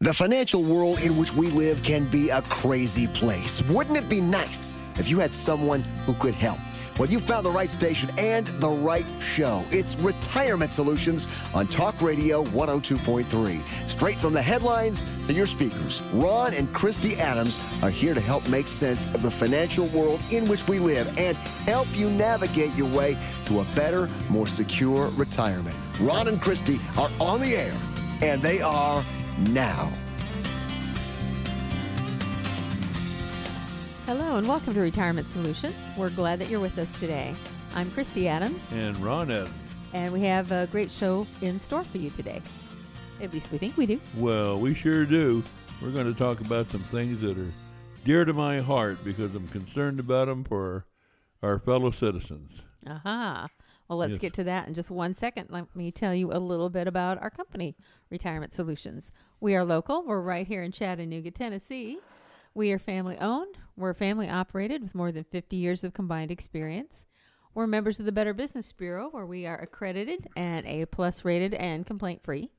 The financial world in which we live can be a crazy place. Wouldn't it be nice if you had someone who could help? Well, you found the right station and the right show. It's Retirement Solutions on Talk Radio 102.3. Straight from the headlines to your speakers, Ron and Christy Adams are here to help make sense of the financial world in which we live and help you navigate your way to a better, more secure retirement. Ron and Christy are on the air, and they are now. Hello and welcome to Retirement Solutions. We're glad that you're with us today. I'm Christy Adams, And Ron Adams. and we have a great show in store for you today. At least we think we do. Well, we sure do. We're going to talk about some things that are dear to my heart because I'm concerned about them for our fellow citizens. Aha. Well, let's Yes. get to that in just one second. Let me tell you a little bit about our company, Retirement Solutions. We are local. We're right here in Chattanooga, Tennessee. We are family owned. We're family operated with more than 50 years of combined experience. We're members of the Better Business Bureau, where we are accredited and A plus rated and complaint free.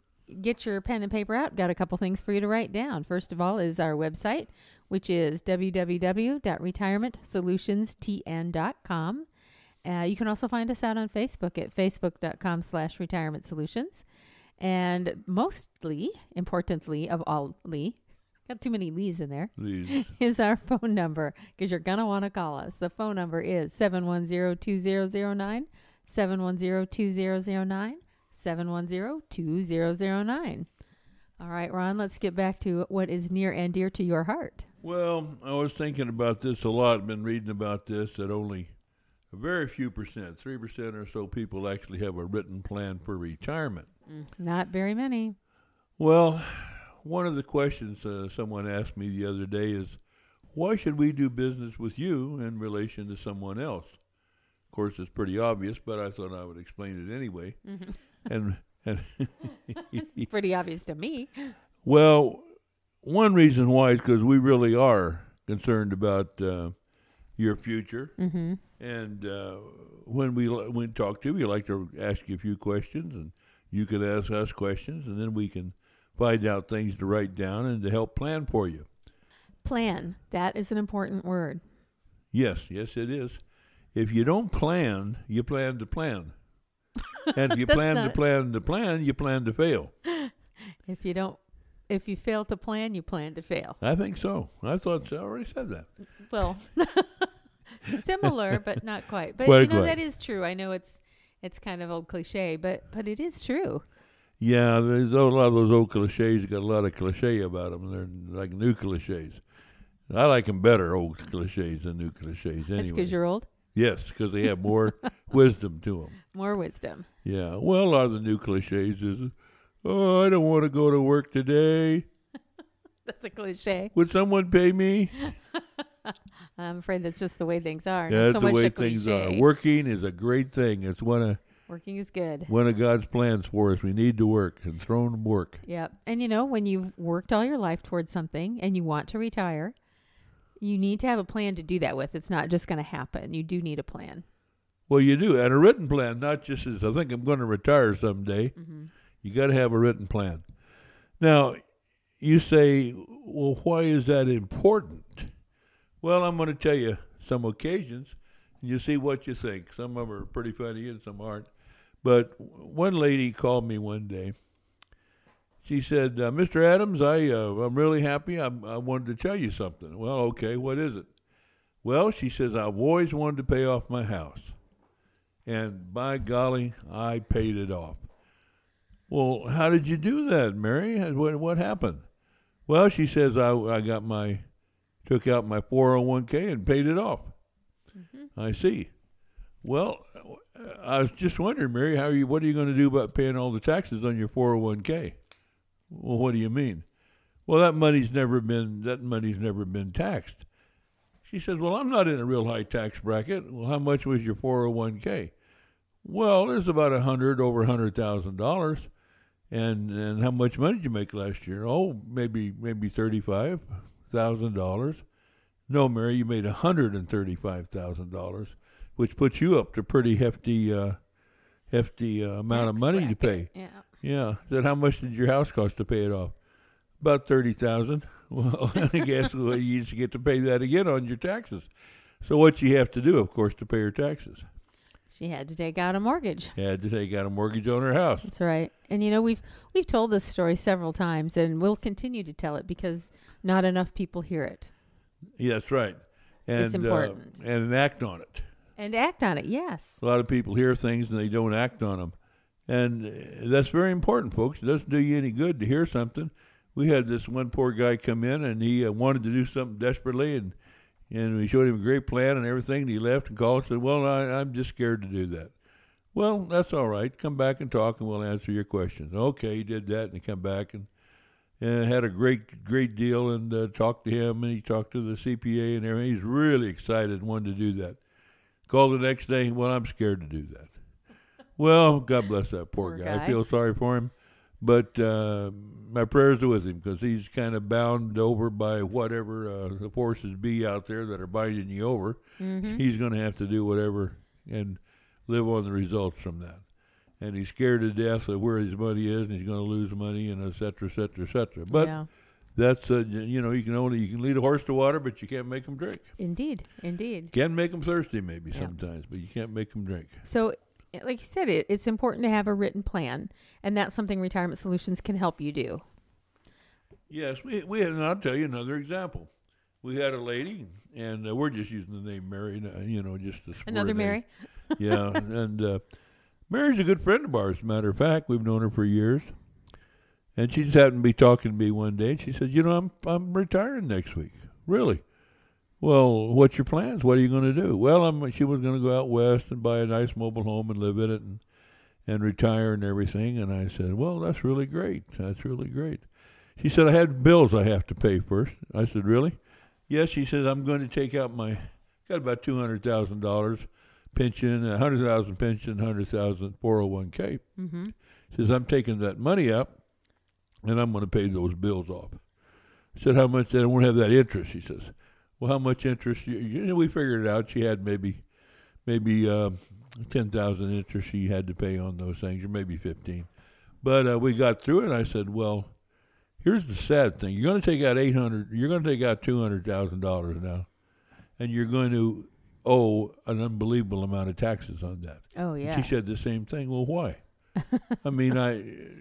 Get your pen and paper out. Got a couple things for you to write down. First of all is our website, which is www.retirementsolutionstn.com. Uh, you can also find us out on Facebook at facebook.com slash retirement solutions. And mostly, importantly of all, Lee, got too many Lees in there, These is our phone number because you're going to want to call us. The phone number is 710-2009, 710-2009, 710-2009. All right, Ron, let's get back to what is near and dear to your heart. Well, I was thinking about this a lot. Been reading about this that only a very few percent, three percent or so, people actually have a written plan for retirement. Not very many. Well, one of the questions uh, someone asked me the other day is, why should we do business with you in relation to someone else? Of course, it's pretty obvious, but I thought I would explain it anyway. And and Pretty obvious to me. Well, one reason why is because we really are concerned about uh, your future, Mm-hmm. and uh, when we when we talk to you, we like to ask you a few questions, and you can ask us questions, and then we can find out things to write down and to help plan for you. Plan. That is an important word. Yes, yes, it is. If you don't plan, you plan to plan, and if you plan to plan to plan, you plan to fail. If you don't, if you fail to plan, you plan to fail. I think so. I thought I already said that. Well, similar, but not quite. But Quite you know quite. that is true. I know it's it's kind of old cliche, but but it is true. Yeah, there's a lot of those old cliches. Got a lot of cliche about them. They're like new cliches. I like them better, old cliches, than new cliches. Anyway, That's because you're old. yes, because they have more wisdom to them. More wisdom. Yeah. Well, a lot of the new cliches is, oh, I don't want to go to work today. That's a cliche. Would someone pay me? I'm afraid that's just the way things are. That's so the much way things are. Working is a great thing. It's one of Working is good. one of God's plans for us. We need to work and throw them work. Yep. And you know, when you've worked all your life towards something and you want to retire, you need to have a plan to do that with. It's not just going to happen. You do need a plan. Well, you do, and a written plan, not just as I think I'm going to retire someday. Mm-hmm. You got to have a written plan. Now, you say, well, why is that important? Well, I'm going to tell you some occasions, and you see what you think. Some of them are pretty funny, and some aren't. But one lady called me one day. She said, uh, "Mr. Adams, I uh, I'm really happy. I, I wanted to tell you something." Well, okay, what is it? Well, she says, "I've always wanted to pay off my house." and by golly, I paid it off. Well, how did you do that, Mary? What, what happened? Well, she says I, I got my, took out my 401k and paid it off. Mm-hmm. I see. Well, I was just wondering, Mary, how are you? What are you going to do about paying all the taxes on your 401k? Well, what do you mean? Well, that money's never been that money's never been taxed. She says, "Well, I'm not in a real high tax bracket. Well, how much was your 401k?" Well, there's about a hundred over a hundred thousand dollars, and and how much money did you make last year? Oh, maybe maybe thirty five thousand dollars. No, Mary, you made a hundred and thirty five thousand dollars, which puts you up to pretty hefty uh, hefty uh, amount of Tax money to pay. Yeah. Yeah. Then how much did your house cost to pay it off? About thirty thousand. Well, I guess well, you just get to pay that again on your taxes. So what you have to do, of course, to pay your taxes, She had to take out a mortgage. had to take out a mortgage on her house. That's right. And you know, we've we've told this story several times and we'll continue to tell it because not enough people hear it. Yeah, that's right. And, It's important. Uh, and act on it. And act on it, yes. A lot of people hear things and they don't act on them. And uh, that's very important, folks. It doesn't do you any good to hear something. We had this one poor guy come in and he uh, wanted to do something desperately, and and we showed him a great plan and everything. And he left and called and said, "Well, I, I'm just scared to do that." Well, that's all right. Come back and talk, and we'll answer your questions. Okay, he did that, and he come back and and had a great great deal, and uh, talked to him, and he talked to the CPA and everything. He's really excited, and wanted to do that. Called the next day. Well, I'm scared to do that. Well, God bless that poor, Poor guy. I feel sorry for him, but uh, my prayers are with him because he's kind of bound over by whatever uh, the forces be out there that are binding you over. Mm-hmm. He's going to have to do whatever and live on the results from that. And he's scared to death of where his money is, and he's going to lose money, and et cetera, et cetera, et cetera. But yeah. that's uh, you know you can only you can lead a horse to water, but you can't make him drink. Indeed. Indeed. Can make them thirsty maybe Yeah. sometimes, but you can't make them drink. So, like you said, it, it's important to have a written plan, and that's something Retirement Solutions can help you do. Yes, we we had, and I'll tell you another example. We had a lady, and uh, we're just using the name Mary, uh, you know, just to Another Mary. yeah, and uh, Mary's a good friend of ours. As a matter of fact, we've known her for years. And she just happened to be talking to me one day, and she said, "You know, I'm I'm retiring next week. Really? Well, what's your plans? What are you going to do? Well, I'm. She was going to go out west and buy a nice mobile home and live in it and and retire and everything. And I said, well, that's really great. That's really great. She said, I had bills I have to pay first. I said, really? Yes. She says, I'm going to take out my got about two hundred thousand dollars pension, a hundred thousand pension, hundred thousand four hundred one k. Mm-hmm. She says, I'm taking that money out, and I'm going to pay those bills off. I said, how much? Then I won't have that interest. She says, well, how much interest? You, you know, we figured it out. She had maybe, maybe uh, ten thousand interest she had to pay on those things, or maybe fifteen. But uh, we got through it. and I said, well, here's the sad thing: you're going to take out eight hundred. You're going to take out two hundred thousand dollars now, and you're going to owe an unbelievable amount of taxes on that. Oh And yeah. She said the same thing. Well, why? I mean, I,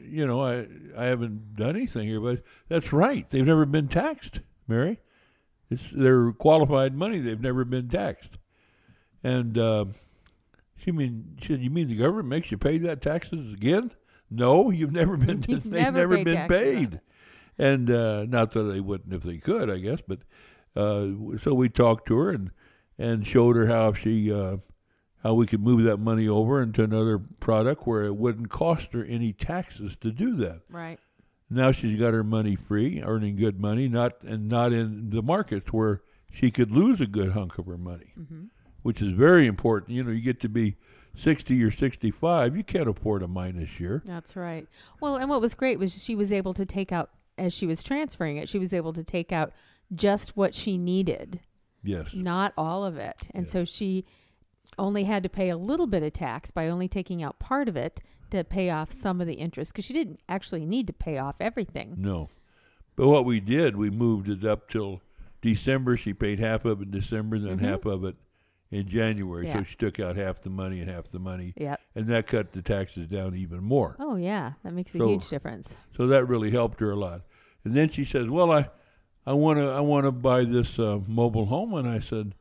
you know, I, I haven't done anything here, but that's right. They've never been taxed, Mary. It's their qualified money. They've never been taxed. And uh, she mean, she said, you mean the government makes you pay that taxes again? No, you've never been. You've they've never never paid been paid. And uh, not that they wouldn't if they could, I guess. But uh, so we talked to her and and showed her how she uh, how we could move that money over into another product where it wouldn't cost her any taxes to do that. right. Now she's got her money free, earning good money, not and not in the markets where she could lose a good hunk of her money, Mm-hmm. which is very important. You know, you get to be sixty or sixty-five, you can't afford a minus year. That's right. Well, and what was great was she was able to take out as she was transferring it. She was able to take out just what she needed, Yes, not all of it, and Yeah. so she only had to pay a little bit of tax by only taking out part of it to pay off some of the interest because she didn't actually need to pay off everything. no. But what we did, we moved it up till December. She paid half of it in December, and then Mhm. half of it in January. Yeah. So she took out half the money and half the money, Yep. and that cut the taxes down even more. Oh yeah, that makes a So- huge difference. So that really helped her a lot. And then she says, "Well, I, I want to, I want to buy this uh, mobile home." And I said,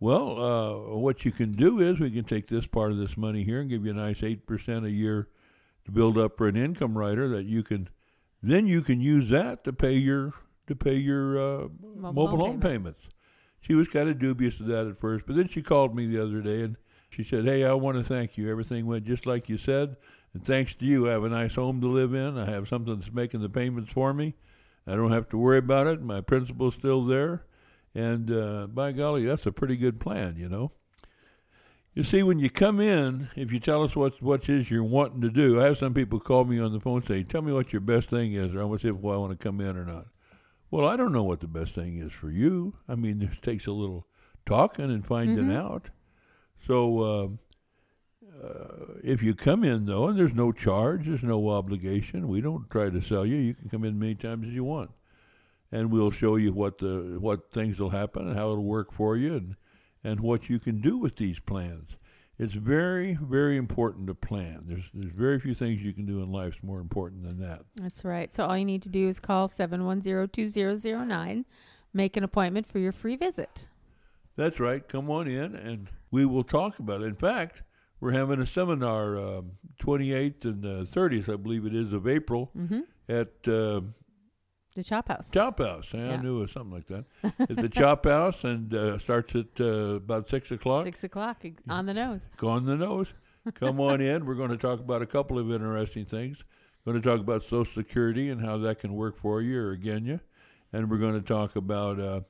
"Well, uh, what you can do is we can take this part of this money here and give you a nice eight percent a year to build up for an income rider that you can, then you can use that to pay your to pay your uh, mobile, payment. payments." She was kind of dubious of that at first, but then she called me the other day and she said, "Hey, I want to thank you. Everything went just like you said." And thanks to you, I have a nice home to live in. I have something that's making the payments for me. I don't have to worry about it. My principal's still there. And uh, by golly, that's a pretty good plan, you know. You see, when you come in, if you tell us what what is you're wanting to do, I have some people call me on the phone and say, "Tell me what your best thing is," or I want to see if I want to come in or not. Well, I don't know what the best thing is for you. I mean, this takes a little talking and finding Mhm. out. So, um, uh, if you come in though, and there's no charge, there's no obligation. We don't try to sell you. You can come in many times as you want. And we'll show you what the what things will happen and how it'll work for you, and and what you can do with these plans. It's very, very important to plan. There's there's very few things you can do in life more important than that. That's right. So all you need to do is call 710-2009, make an appointment for your free visit. That's right. Come on in, and we will talk about it. In fact, we're having a seminar, um, 28th and uh, 30th, I believe it is, of April Mm-hmm. at uh, The Chop House. Chop House. I Yeah. knew it was something like that. at the Chop House, and uh, starts at uh, about six o'clock. Six o'clock ex- on the nose. Go on the nose. Come on in. We're going to talk about a couple of interesting things. Going to talk about Social Security and how that can work for you or again you, and we're going to talk about uh,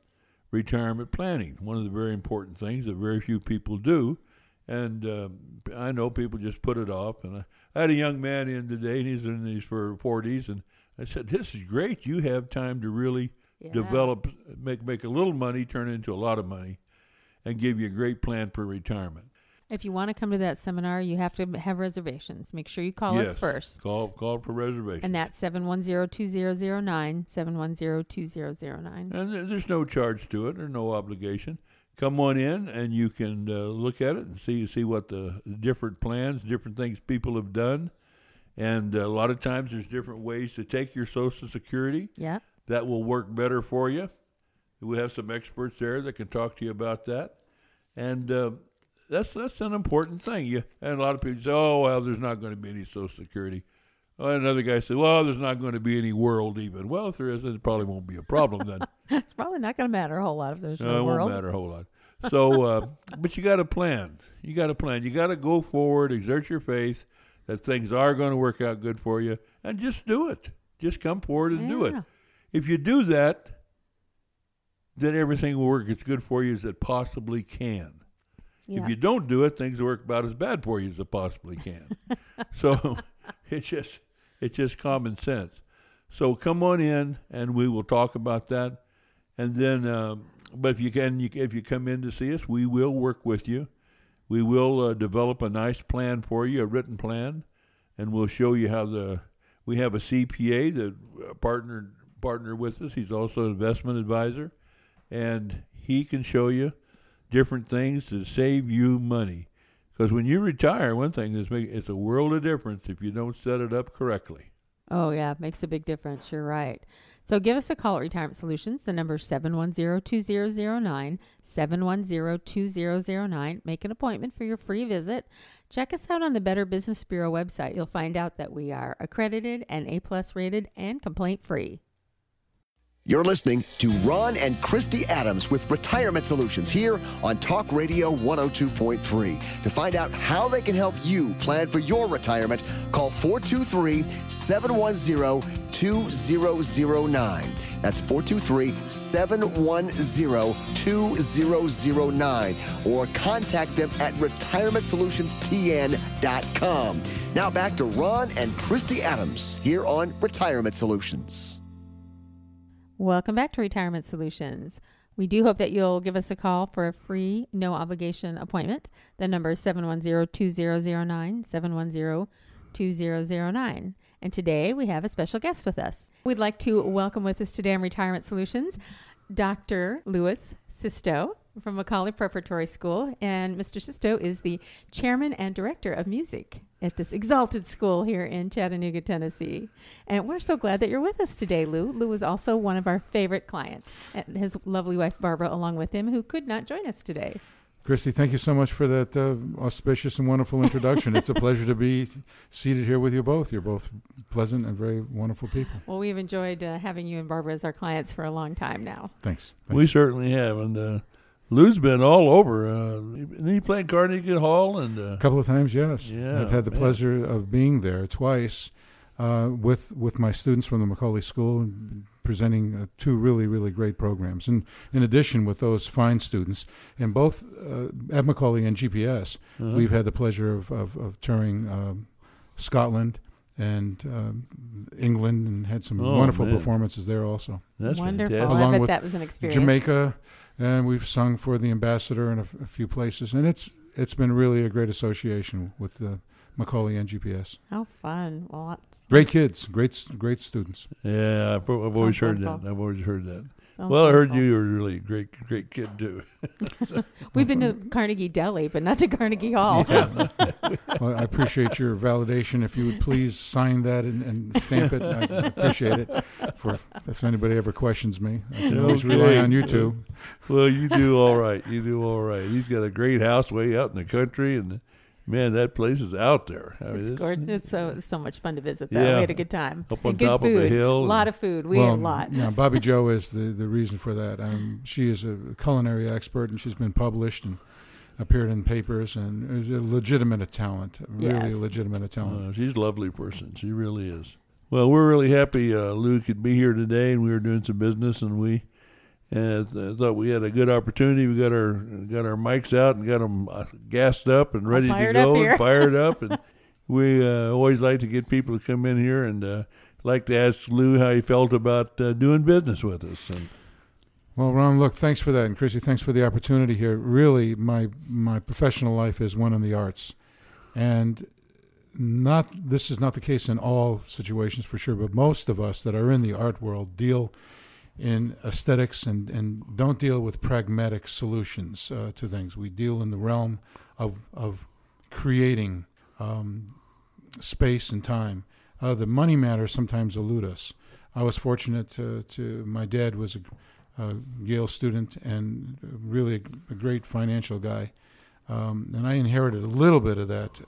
retirement planning. One of the very important things that very few people do, and uh, I know people just put it off. And I, I had a young man in today, and he's in his for forties, and I said, "This is great. You have time to really Yeah. develop, make make a little money turn into a lot of money, and give you a great plan for retirement." If you want to come to that seminar, you have to have reservations. Make sure you call yes. us first. Call call for reservations. And that's 710-2009, 710-2009. And there's no charge to it or no obligation. Come on in and you can uh, look at it and see see what the different plans, different things people have done, and a lot of times there's different ways to take your Social Security Yeah. that will work better for you. We have some experts there that can talk to you about that, and uh, that's that's an important thing. You and a lot of people say, "Oh, well, there's not going to be any Social Security." Oh, another guy said, "Well, there's not going to be any world even." Well, if there is, it probably won't be a problem then. It's probably not going to matter a whole lot if there's No, no it world. won't matter a whole lot. So, uh, but you got to plan. You got to plan. You got to go forward, exert your faith that things are going to work out good for you, and just do it. Just come forward and do it. If you do that, then everything will work as good for you as it possibly can. Yeah. If you don't do it, things will work about as bad for you as it possibly can. so it's just it's just common sense. So come on in, and we will talk about that. And then, um, but if you can, you, if you come in to see us, we will work with you. We will uh, develop a nice plan for you, a written plan, and we'll show you how the. We have a CPA that uh, partnered partner with us. He's also an investment advisor, and he can show you different things to save you money. Because when you retire, one thing is make, it's a world of difference if you don't set it up correctly. Oh, yeah, it makes a big difference. You're right. So give us a call at Retirement Solutions. The number is 710-2009, 710-2009. Make an appointment for your free visit. Check us out on the Better Business Bureau website. You'll find out that we are accredited and A-plus rated and complaint-free. You're listening to Ron and Christy Adams with Retirement Solutions here on Talk Radio 102.3. To find out how they can help you plan for your retirement, call 423 710 2009. That's 423 710 2009. Or contact them at retirementsolutionsTN.com. Now back to Ron and Christy Adams here on Retirement Solutions. Welcome back to Retirement Solutions. We do hope that you'll give us a call for a free, no obligation appointment. The number is 710 2009, 710 2009. And today we have a special guest with us. We'd like to welcome with us today on Retirement Solutions Dr. Louis Sisto from McCallie Preparatory School. And Mr. Sisto is the chairman and director of music at this exalted school here in Chattanooga, Tennessee. And we're so glad that you're with us today, Lou. Lou is also one of our favorite clients, and his lovely wife, Barbara, along with him, who could not join us today. Christy, thank you so much for that uh, auspicious and wonderful introduction. it's a pleasure to be seated here with you both. You're both pleasant and very wonderful people. Well, we've enjoyed uh, having you and Barbara as our clients for a long time now. Thanks. We certainly have, and uh, Lou's been all over. Uh, and he played Carnegie Hall, and uh, a couple of times, yes. Yeah, I've had the man. pleasure of being there twice uh, with with my students from the McCallie School and presenting uh, two really really great programs. And in addition, with those fine students, and both uh, at McCallie and GPS, uh, we've had the pleasure of of, of touring um, Scotland. And um, England, and had some Oh, wonderful man. performances there also. that's Wonderful. fantastic. I bet with that was an experience. Jamaica, and we've sung for the ambassador in a few places, and it's it's been really a great association with the McCallie and GPS. How fun! Well, Great kids, great great students. Yeah, I've, I've always Sounds heard that. I've always heard that. Sounds well, I heard wonderful. you were really a great, great kid too. We've been to Carnegie Deli, but not to Carnegie Hall. Well, I appreciate your validation. If you would please sign that and, and stamp it, I appreciate it. For if anybody ever questions me, I can always rely on you two. Well, you do all right. You do all right. He's got a great house way out in the country, and man, that place is out there. I mean, It's it's- gorgeous. It's so so much fun to visit. Though Yeah. we had a good time. Up on good top of a food. hill A lot of food. We well, ate a lot. Yeah, Bobby Joe is the, the reason for that. Um, she is a culinary expert, and she's been published and appeared in papers, and is a legitimate talent. Really, Yes. a legitimate talent. Uh, she's a lovely person. She really is. Well, we're really happy uh, Lou could be here today, and we were doing some business, and we uh, th- thought we had a good opportunity. We got our got our mics out and got them uh, gassed up and ready to go and fired up. And we uh, always like to get people to come in here and uh, like to ask Lou how he felt about uh, doing business with us. And Well, Ron, look, thanks for that, and Chrissy, thanks for the opportunity here. Really, my my professional life is one in the arts, and not this is not the case in all situations for sure, but most of us that are in the art world deal in aesthetics and, and don't deal with pragmatic solutions uh, to things. We deal in the realm of of creating um, space and time. Uh, the money matters sometimes elude us. I was fortunate to, to my dad was a a Yale student and really a, great financial guy. Um, and I inherited a little bit of that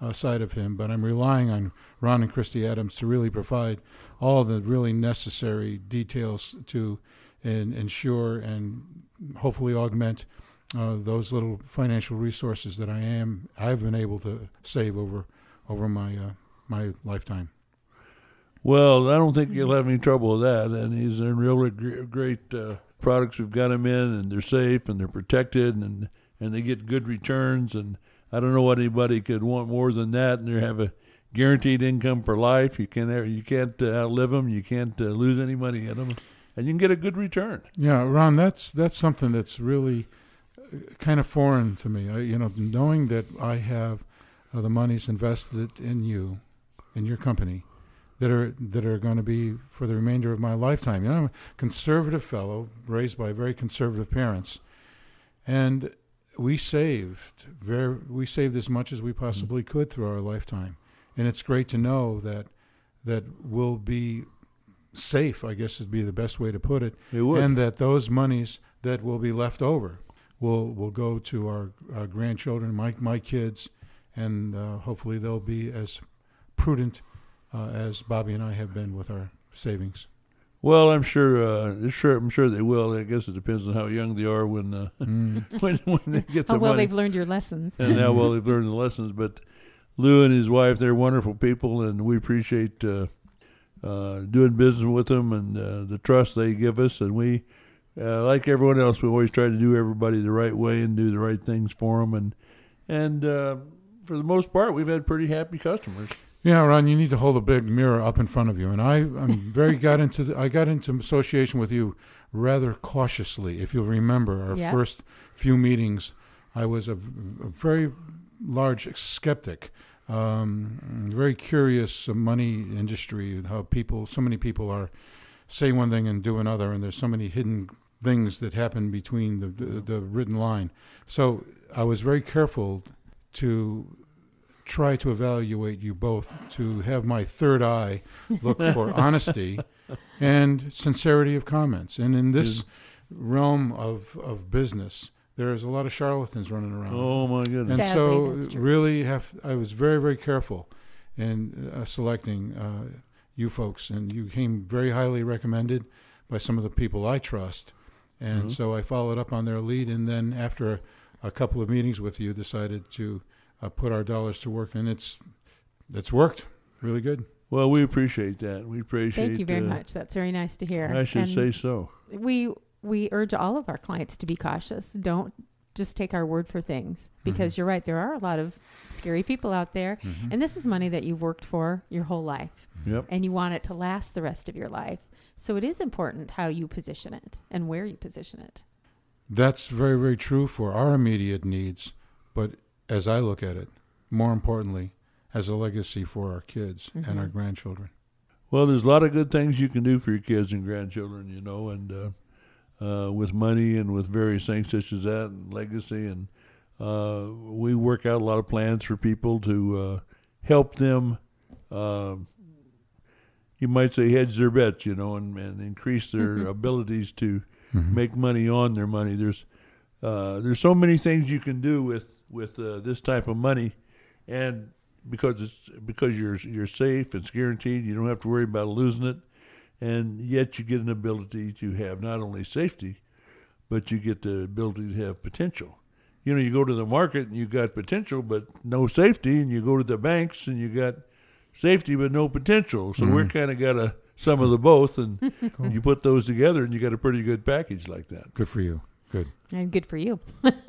uh, side of him, but I'm relying on Ron and Christy Adams to really provide all the really necessary details to and ensure and hopefully augment uh, those little financial resources that I am I've been able to save over over my uh, my lifetime. Well, I don't think you'll have any trouble with that. And these are really great uh, products. We've got them in, and they're safe and they're protected, and and they get good returns. And I don't know what anybody could want more than that. And they have a guaranteed income for life. You can't you can't uh, outlive them. You can't uh, lose any money in them, and you can get a good return. Yeah, Ron, that's that's something that's really uh, kind of foreign to me. I, you know, knowing that I have uh, the monies invested in you, in your company, that are that are going to be for the remainder of my lifetime. You know, I'm a conservative fellow raised by very conservative parents, and we saved very we saved as much as we possibly could through our lifetime, and it's great to know that that we'll be safe. I guess would be the best way to put it It would. and that those monies that will be left over will will go to our, our grandchildren, my my kids, and uh, hopefully they'll be as prudent uh, as Bobby and I have been with our savings. Well, I'm sure. Uh, sure, I'm sure they will. I guess it depends on how young they are when uh, Mm. when when they get How their well money. they've learned your lessons. and how well they've learned the lessons. But Lou and his wife, they're wonderful people, and we appreciate uh, uh, doing business with them and uh, the trust they give us. And we, uh, like everyone else, we always try to do everybody the right way and do the right things for them. And and uh, for the most part, we've had pretty happy customers. Yeah, Ron, you need to hold a big mirror up in front of you. And I, I'm very got into the, I got into association with you rather cautiously. If you'll remember our Yeah. first few meetings, I was a, a very large skeptic, um, very curious of money industry and how people, so many people are say one thing and do another, and there's so many hidden things that happen between the the, the written line. So I was very careful to try to evaluate you both to have my third eye look for honesty and sincerity of comments. And in this realm of, of business, there's a lot of charlatans running around. Oh my goodness! and Sadly, so that's really have I was very very careful in uh, selecting uh, you folks and you came very highly recommended by some of the people I trust. And Mhm. so I followed up on their lead and then after a, a couple of meetings with you decided to uh, put our dollars to work and it's it's worked really good. Well, we appreciate that. We appreciate. Thank you very uh, much. That's very nice to hear. I should And say so. we we urge all of our clients to be cautious. Don't just take our word for things because you're right. There are a lot of scary people out there, and this is money that you've worked for your whole life, Yep. and you want it to last the rest of your life. So it is important how you position it and where you position it. That's very, very true for our immediate needs. But as I look at it, more importantly, as a legacy for our kids and our grandchildren. Well, there's a lot of good things you can do for your kids and grandchildren, you know, and uh, uh, with money and with various things such as that and legacy. And uh, we work out a lot of plans for people to uh, help them, uh, you might say, hedge their bets, you know, and, and increase their abilities to make money on their money. There's uh, there's so many things you can do with with uh, this type of money, and because it's because you're you're safe, it's guaranteed. You don't have to worry about losing it, and yet you get an ability to have not only safety, but you get the ability to have potential. You know, you go to the market and you got potential, but no safety, and you go to the banks and you got safety but no potential. So we're kind of got a some of the both, and you put those together, and you got a pretty good package like that. Good for you. Good. And good for you.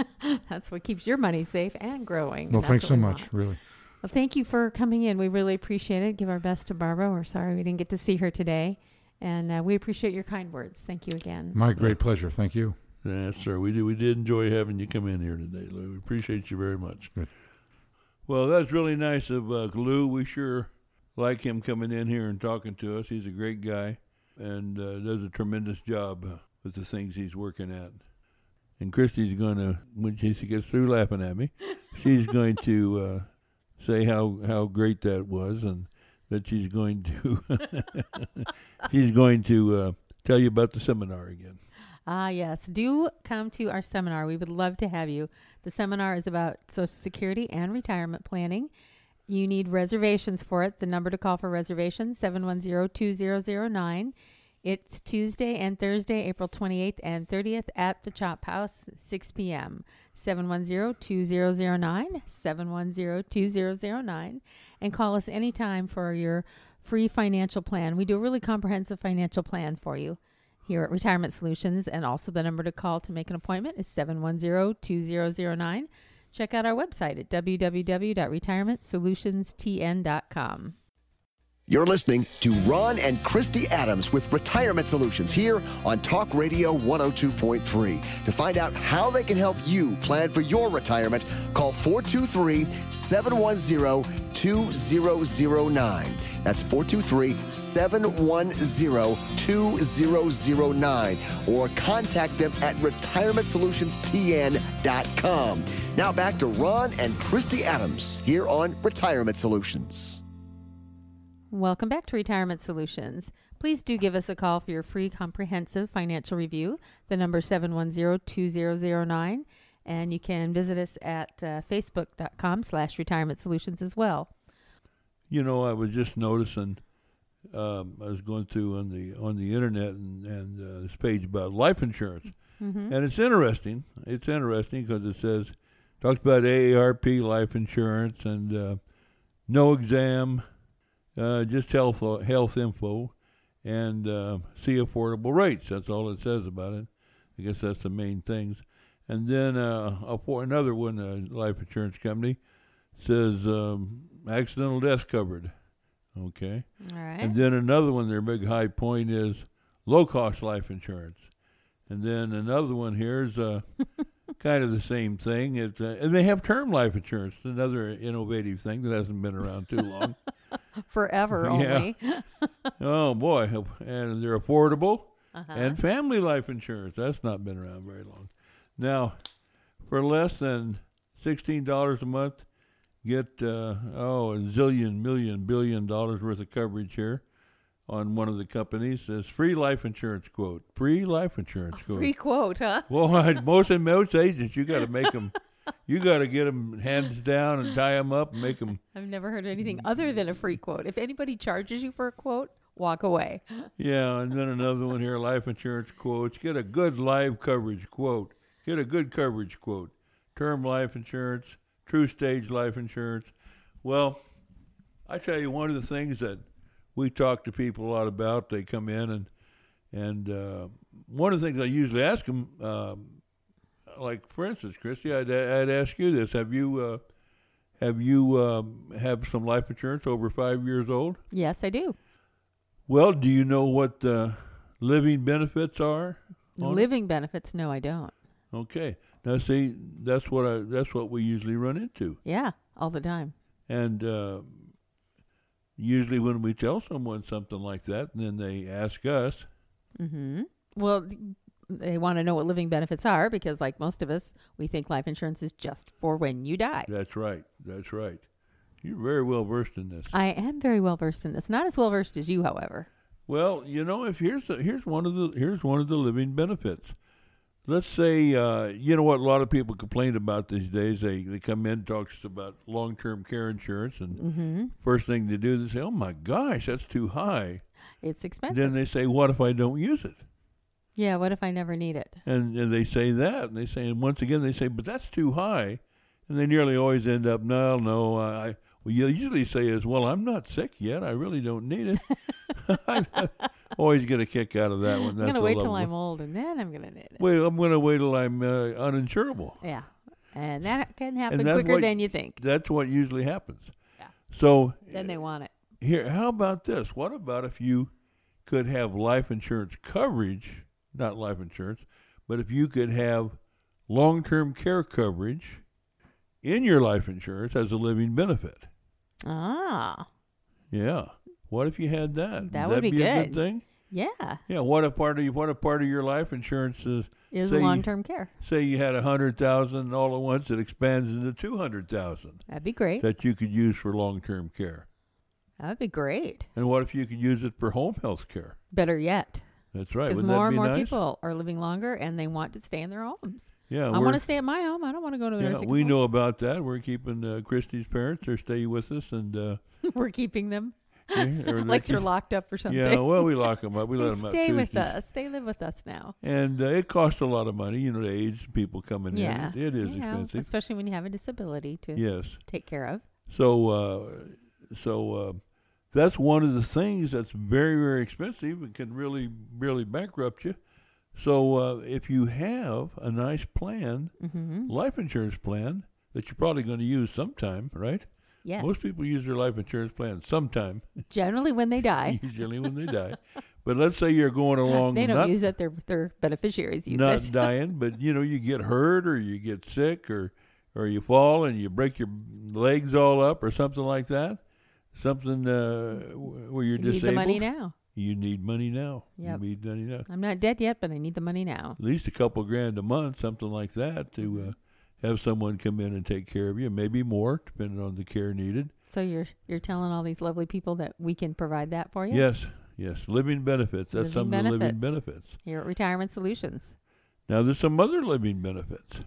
That's what keeps your money safe and growing. Well, That's thanks so we much. want. Really. Well, thank you for coming in. We really appreciate it. Give our best to Barbara. We're sorry we didn't get to see her today. And uh, we appreciate your kind words. Thank you again. My great pleasure. Thank you. Yes, sir. We did. We did enjoy having you come in here today, Lou. We appreciate you very much. Good. Well, that's really nice of uh, Lou. We sure like him coming in here and talking to us. He's a great guy and uh, does a tremendous job uh, with the things he's working at. And Christy's going to, when she gets through laughing at me, she's going to uh, say how how great that was, and that she's going to she's going to uh, tell you about the seminar again. Ah, yes. Do come to our seminar. We would love to have you. The seminar is about Social Security and retirement planning. You need reservations for it. The number to call for reservations 710-2009. It's Tuesday and Thursday, April 28th and 30th at the Chop House, 6 p.m. 710-2009, 710-2009 and call us anytime for your free financial plan. We do a really comprehensive financial plan for you here at Retirement Solutions. And also the number to call to make an appointment is 710-2009. Check out our website at www.retirementsolutionstn.com. You're listening to Ron and Christy Adams with Retirement Solutions here on Talk Radio 102.3. To find out how they can help you plan for your retirement, call 423 710 2009. That's 423 710 2009. Or contact them at retirementsolutionsTN.com. Now back to Ron and Christy Adams here on Retirement Solutions. Welcome back to Retirement Solutions. Please do give us a call for your free comprehensive financial review. The number is 710-2009 and you can visit us at uh, facebook.com slash retirement solutions as well. You know, I was just noticing. Um, I was going through on the on the internet and and uh, this page about life insurance, Mm-hmm. and it's interesting. It's interesting because it says talks about AARP life insurance and uh, no exam, uh, just health health info, and uh, see affordable rates. That's all it says about it. I guess that's the main things. And then uh, a, for another one, uh, life insurance company says um, accidental death covered. Okay. All right. And then another one, their big high point is low cost life insurance. And then another one here is uh, kind of the same thing. It's, uh, and they have term life insurance, another innovative thing that hasn't been around too long. Forever only. oh boy, and they're affordable. Uh-huh. And family life insurance that's not been around very long. Now, for less than sixteen dollars a month, get uh, oh a zillion, million, billion dollars worth of coverage here on one of the companies. Says free life insurance quote. Free life insurance quote. Free quote, huh? Well, I- most of most agents, you got to make them. You got to get them hands down and tie them up and make them. I've never heard anything other than a free quote. If anybody charges you for a quote, walk away. Yeah, and then another one here: life insurance quotes. Get a good live coverage quote. Get a good coverage quote. Term life insurance, TruStage life insurance. Well, I tell you, one of the things that we talk to people a lot about, they come in and and uh, one of the things I usually ask them, um, like for instance, Christy, I'd, I'd ask you this: Have you uh, have you um, have some life insurance over five years old? Yes, I do. Well, do you know what the living benefits are? on it? Living benefits, no, I don't. Okay. Now see, that's what I that's what we usually run into. Yeah, all the time. And uh, usually, when we tell someone something like that, and then they ask us, Mm-hmm. Well, they want to know what living benefits are because, like most of us, we think life insurance is just for when you die. "That's right, that's right." You're very well versed in this. I am very well versed in this. Not as well versed as you, however. Well, you know, if here's the, here's one of the here's one of the living benefits. Let's say uh, you know what a lot of people complain about these days. They they come in talk to us about long term care insurance, and Mm-hmm. first thing they do they say, "Oh my gosh, that's too high." It's expensive. Then they say, "What if I don't use it?" yeah. What if I never need it? And, and they say that, and they say, and once again they say, "But that's too high," and they nearly always end up, "No, no, I." Well, you usually say is, "Well, I'm not sick yet. I really don't need it." Always get a kick out of that one. I'm gonna wait till I'm old and then I'm gonna need it. Wait, I'm going to wait till I'm uh, uninsurable. Yeah, and that can happen quicker what- than you think. That's what usually happens. Yeah. So Then they want it. here, how about this? What about if you could have life insurance coverage, not life insurance, but if you could have long-term care coverage in your life insurance as a living benefit? Ah, Yeah. What if you had that? That would would be be a good. good thing. Yeah. Yeah. What a part of you, what a part of your life insurance is Is long term care. say you had a hundred thousand all at once, it expands into two hundred thousand. That'd be great. that you could use for long-term care. That'd be great. And what if you could use it for home health care? Better yet, That's right. because more that and more nice? people are living longer and they want to stay in their homes. Yeah, I want to stay at my home. I don't want to go to a yeah, nursing we home. know about that. We're keeping uh, Christy's parents. They're staying with us, and uh, We're keeping them like they're locked up or something. Yeah, well, we lock them up. We let them out stay with us. They live with us now. and uh, it costs a lot of money. You know, the aged people coming Yeah, in. It, it is you know, expensive. especially when you have a disability to Yes. take care of. So, uh, so uh, that's one of the things that's very, very expensive and can really, really bankrupt you. So, uh, if you have a nice plan, Mm-hmm. life insurance plan that you're probably going to use sometime, right? Yes. Most people use their life insurance plan sometime, Generally, when they die, usually when they die. But let's say you're going along, they don't not, use it. Their their beneficiaries use not it. dying, but you know you get hurt or you get sick or or you fall and you break your legs all up or something like that. Something uh, where you're You need the money now. You need money now. Yep. You need money now. I'm not dead yet, but I need the money now. At least a couple grand a month, something like that, to uh, have someone come in and take care of you. Maybe more, depending on the care needed. So you're you're telling all these lovely people that we can provide that for you Yes, yes. Living benefits. That's Living some of the living benefits. benefits. here at Retirement Solutions. Now there's some other living benefits.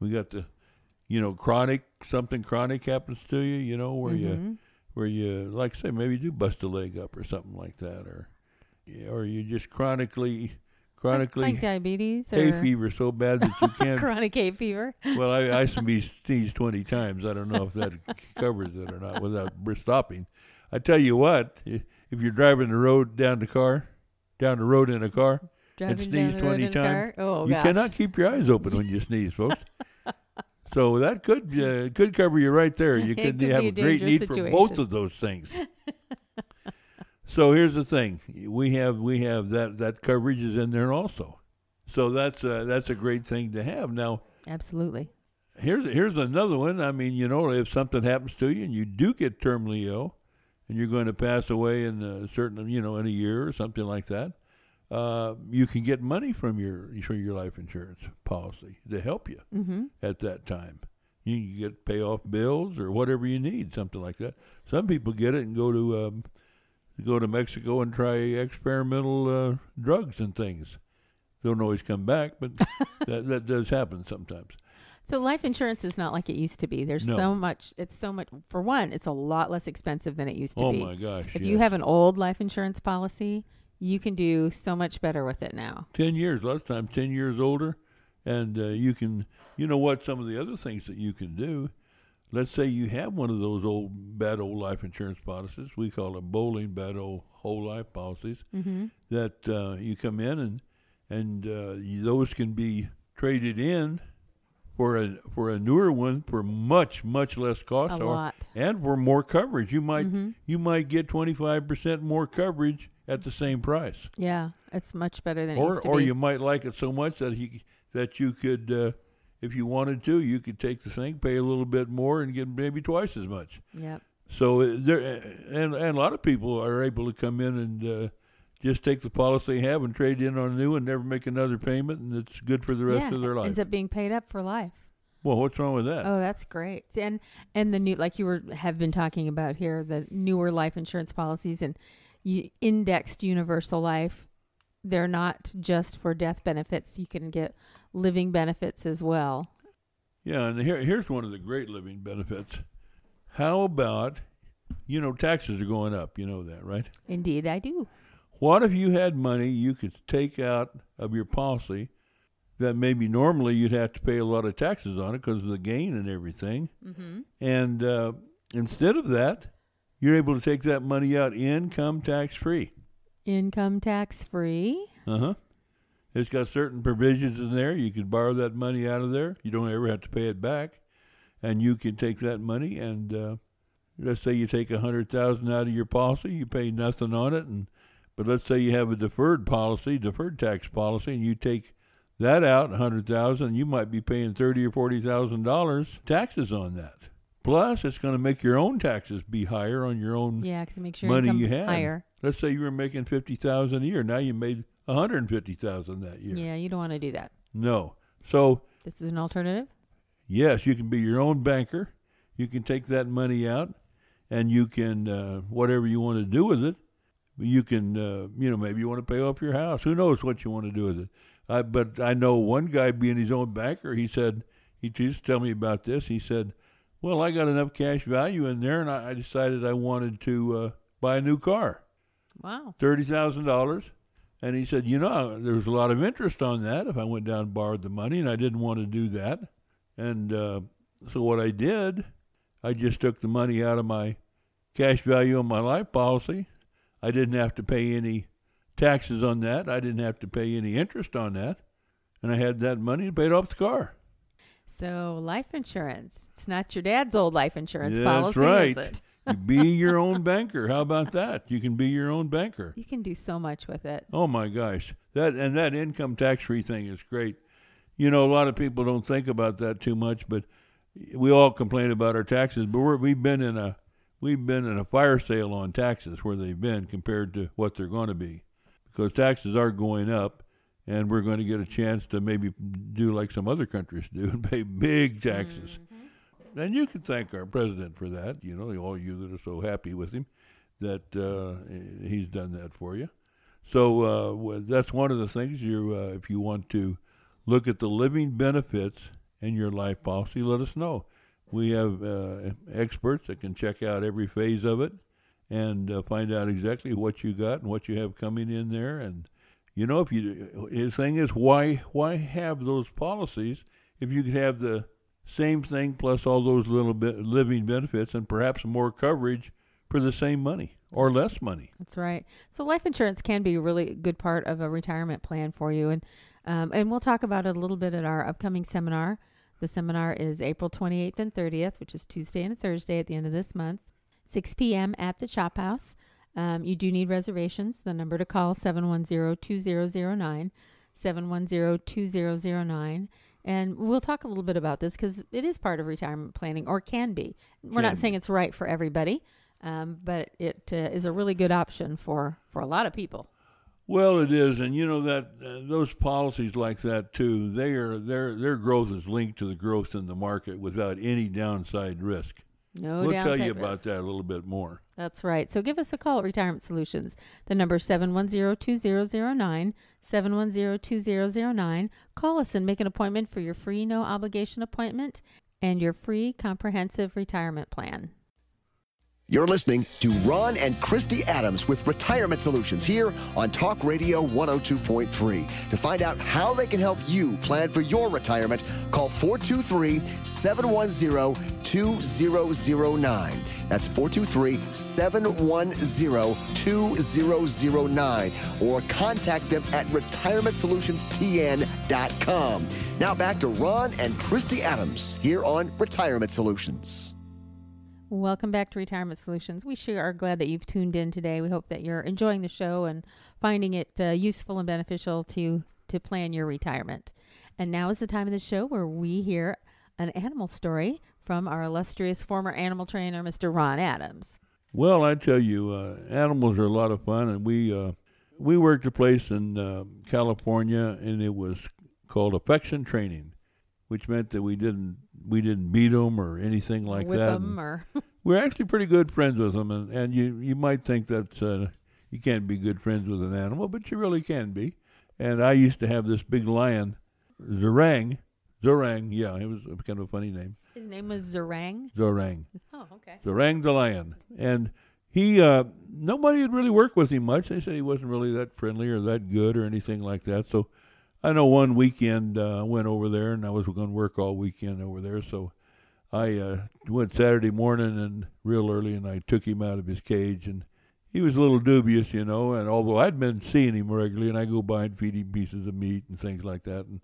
We got the, you know, chronic something chronic happens to you. You know where you Mhm. where you like I say maybe you do bust a leg up or something like that, or or you just chronically chronically like diabetes hay or fever so bad that you can't. chronic hay fever. well, I I be sneezed twenty times. I don't know if that covers it or not without stopping. I tell you what, if you're driving the road down the car, down the road in a car, Driving sneeze the road 20 times. Oh you gosh. cannot keep your eyes open when you sneeze, folks. So that could uh, could cover you right there. You could, have a great need for both of those things. So here's the thing: we have we have that that coverage is in there also. So that's uh, that's a great thing to have. Now Absolutely. here's here's another one. I mean, you know, if something happens to you and you do get terminally ill, and you're going to pass away in a certain, you know, in a year or something like that, uh, you can get money from your from your life insurance policy to help you Mm-hmm. at that time. You can get pay off bills or whatever you need, something like that. Some people get it and go to um, go to Mexico and try experimental uh, drugs and things. Don't always come back, but that that does happen sometimes. So life insurance is not like it used to be. There's No. so much. It's so much. For one, it's a lot less expensive than it used to Oh be. my gosh! If yes. you have an old life insurance policy, you can do so much better with it now. 10 years last time 10 years older and uh, you can you know what some of the other things that you can do let's say you have one of those old bad old life insurance policies we call them bowling bad old whole life policies Mm-hmm. that uh, you come in and and uh, those can be traded in for a for a newer one for much much less cost A or lot. and for more coverage you might Mhm. you might get 25% more coverage at the same price Yeah, it's much better than it or used to or be. you might like it so much that he that you could uh, if you wanted to, you could take the thing, pay a little bit more, and get maybe twice as much. Yep. So uh, there, and and a lot of people are able to come in and uh, just take the policy they have and trade in on a new and never make another payment, and it's good for the rest yeah, of their life. ends up being paid up for life. well, what's wrong with that? Oh, that's great. And and the new like you were have been talking about here, the newer life insurance policies and indexed universal life. They're not just for death benefits. You can get living benefits as well. Yeah, and here, here's one of the great living benefits. How about, you know, taxes are going up. You know that, right? Indeed, I do. What if you had money you could take out of your policy that maybe normally you'd have to pay a lot of taxes on it because of the gain and everything, Mm-hmm. and uh, instead of that, you're able to take that money out income tax free. Income tax free. Uh huh. It's got certain provisions in there. You can borrow that money out of there. You don't ever have to pay it back, and you can take that money and uh, let's say you take a hundred thousand out of your policy, you pay nothing on it, and but let's say you have a deferred policy, deferred tax policy, and you take that out, a hundred thousand, you might be paying thirty or forty thousand dollars taxes on that. Plus, it's going to make your own taxes be higher on your own Yeah, because it makes your money you had. higher. Let's say you were making fifty thousand a year. Now you made a hundred and fifty thousand that year. Yeah, you don't want to do that. No. So This is an alternative. yes, you can be your own banker. You can take that money out, and you can uh, whatever you want to do with it. You can, uh, you know, maybe you want to pay off your house. Who knows what you want to do with it? I, but I know one guy being his own banker. He said he used to tell me about this. He said, "Well, I got enough cash value in there, and I, I decided I wanted to uh, buy a new car." Wow. thirty thousand dollars. And he said, you know, there was a lot of interest on that if I went down and borrowed the money, and I didn't want to do that. And uh, so what I did, I just took the money out of my cash value on my life policy. I didn't have to pay any taxes on that. I didn't have to pay any interest on that, and I had that money and paid off the car. So life insurance. It's not your dad's old life insurance Yeah, policy, that's right. Is it? You be your own banker. How about that? You can be your own banker. You can do so much with it. Oh my gosh, that and that income tax free thing is great. You know, a lot of people don't think about that too much, but we all complain about our taxes. But we're, we've been in a we've been in a fire sale on taxes where they've been compared to what they're going to be, because taxes are going up, and we're going to get a chance to maybe do like some other countries do and pay big taxes. Mm. And you can thank our president for that. You know, all you that are so happy with him that uh, he's done that for you. So uh, that's one of the things. You, uh, if you want to look at the living benefits in your life policy, let us know. We have uh, experts that can check out every phase of it and uh, find out exactly what you got and what you have coming in there. And you know, if you the thing is, why why have those policies if you could have the same thing plus all those little bit living benefits and perhaps more coverage for the same money or less money? That's right. So life insurance can be a really good part of a retirement plan for you, and um, and we'll talk about it a little bit at our upcoming seminar. The seminar is April 28th and 30th, which is Tuesday and Thursday at the end of this month, 6 p.m. at the Chop House. Um, you do need reservations. The number to call 710-2009, 710-2009. And we'll talk a little bit about this because it is part of retirement planning, or can be. We're Can not saying it's right for everybody, um, but it uh, is a really good option for, for a lot of people. Well, it is, and you know that uh, those policies like that too. They are their their growth is linked to the growth in the market without any downside risk. No we'll tell you about that a little bit more. That's right. So give us a call at Retirement Solutions. The number is 710-2009, 710-2009. Call us and make an appointment for your free no obligation appointment and your free comprehensive retirement plan. You're listening to Ron and Christy Adams with Retirement Solutions here on Talk Radio 102.3. To find out how they can help you plan for your retirement, call 423 710 2009. That's 423 710 2009. Or contact them at retirementsolutionsTN.com. Now back to Ron and Christy Adams here on Retirement Solutions. Welcome back to Retirement Solutions. We sure are glad that you've tuned in today. We hope that you're enjoying the show and finding it uh, useful and beneficial to to plan your retirement. And now is the time of the show where we hear an animal story from our illustrious former animal trainer, Mr. Ron Adams. Well, I tell you, uh, animals are a lot of fun, and we uh, we worked a place in uh, California, and it was called affection training, which meant that we didn't we didn't beat them or anything like Whip that. 'em or we're actually pretty good friends with them, and, and you you might think that uh, you can't be good friends with an animal, but you really can be. And I used to have this big lion, Zorang, Zorang, yeah, it was kind of a funny name, his name was Zarang. Zorang. Oh, okay. Zorang the lion, and he uh, nobody had really worked with him much. They said he wasn't really that friendly or that good or anything like that. So I know one weekend uh, I went over there, and I was going to work all weekend over there. So I uh, went Saturday morning and real early, and I took him out of his cage, and he was a little dubious, you know. And although I'd been seeing him regularly, and I go by and feed him pieces of meat and things like that, and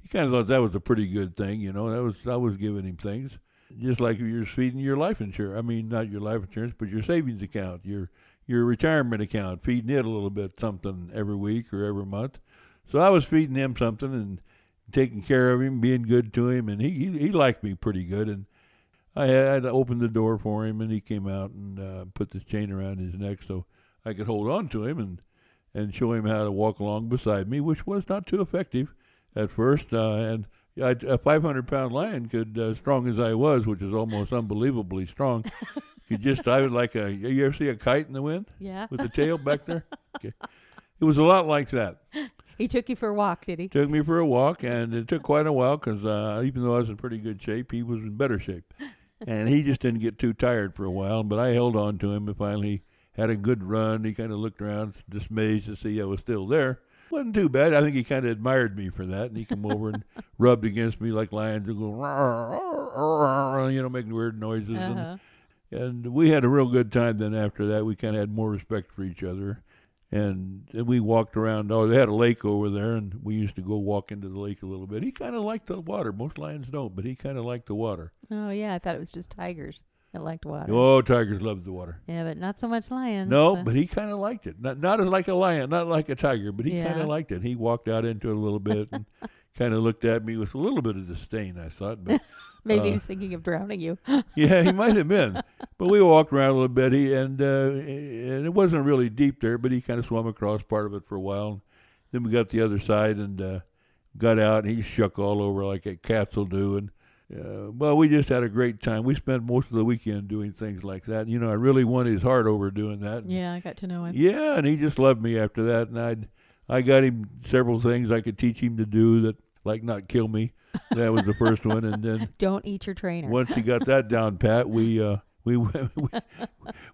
he kind of thought that was a pretty good thing, you know. That was I was giving him things just like if you're feeding your life insurance. I mean, not your life insurance, but your savings account, your your retirement account, feeding it a little bit something every week or every month. So I was feeding him something and taking care of him, being good to him, and he he, he liked me pretty good. And I had to open the door for him, and he came out and uh, put this chain around his neck so I could hold on to him and and show him how to walk along beside me, which was not too effective at first. Uh, and I, a 500 pound lion could, uh, strong as I was, which is almost unbelievably strong, could just I was like a. You ever see a kite in the wind Yeah. with the tail back there? Okay, it was a lot like that. He took you for a walk, did he? Took me for a walk, and it took quite a while because uh, even though I was in pretty good shape, he was in better shape, and he just didn't get too tired for a while. But I held on to him, and finally had a good run. He kind of looked around, dismayed to see I was still there. wasn't too bad. I think he kind of admired me for that, and he came over and rubbed against me like lions and go, "Rawr, rawr, rawr," you know, making weird noises. Uh-huh. and we had a real good time. Then after that, we kind of had more respect for each other, and, we walked around. Oh, they had a lake over there, and we used to go walk into the lake a little bit. He kind of liked the water. Most lions don't, but he kind of liked the water. Oh yeah, I thought it was just tigers that liked water. Oh, tigers love the water. Yeah, but not so much lions. No, but he kind of liked it. Not not as like a lion, not like a tiger, but he Yeah. kind of liked it. He walked out into it a little bit and kind of looked at me with a little bit of disdain. I thought, but maybe he uh, was thinking of drowning you. yeah, he might have been. But we walked around a little bit, he, and uh, and it wasn't really deep there, but he kind of swam across part of it for a while. Then we got the other side and uh, got out, and he shook all over like a cats will do. And uh, well, we just had a great time. We spent most of the weekend doing things like that. You know, I really won his heart over doing that. And, yeah, I got to know him. Yeah, and he just loved me after that. And I'd I got him several things I could teach him to do that, like not kill me. That was the first one, and then Don't eat your trainer. once he got that down pat, we uh, we, we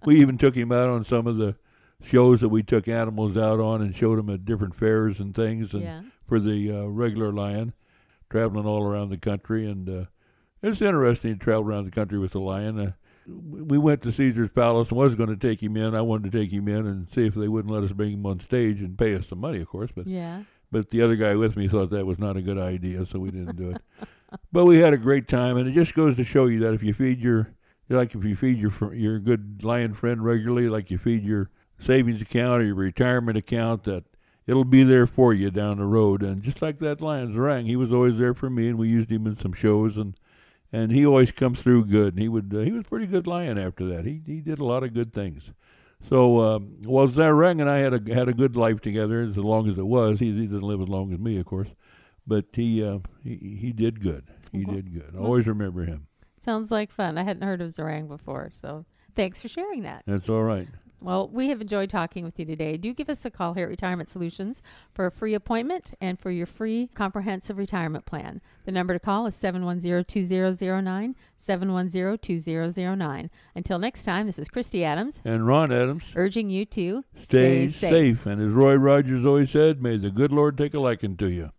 we even took him out on some of the shows that we took animals out on and showed him at different fairs and things, and Yeah. for the uh, regular lion, traveling all around the country, and uh, it's interesting to travel around the country with the lion. Uh, we went to Caesar's Palace and was going to take him in. I wanted to take him in and see if they wouldn't let us bring him on stage and pay us some money, of course. But Yeah. But the other guy with me thought that was not a good idea, so we didn't do it. but we had a great time, and it just goes to show you that if you feed your, like if you feed your your good lion friend regularly, like you feed your savings account or your retirement account, that it'll be there for you down the road. And just like that lion Zarang, he was always there for me, and we used him in some shows, and and he always comes through good. And he would uh, he was pretty good lion after that. He he did a lot of good things. So, um, well, Zarang and I had a had a good life together as long as it was. He, he didn't live as long as me, of course, but he uh, he he did good. He Well, did good. I always remember him. Sounds like fun. I hadn't heard of Zarang before, so thanks for sharing that. That's all right. Well, we have enjoyed talking with you today. Do give us a call here at Retirement Solutions for a free appointment and for your free comprehensive retirement plan. The number to call is 710-2009, 710-2009. Until next time, this is Christy Adams And Ron Adams, urging you to stay, safe. And as Roy Rogers always said, may the good Lord take a liking to you.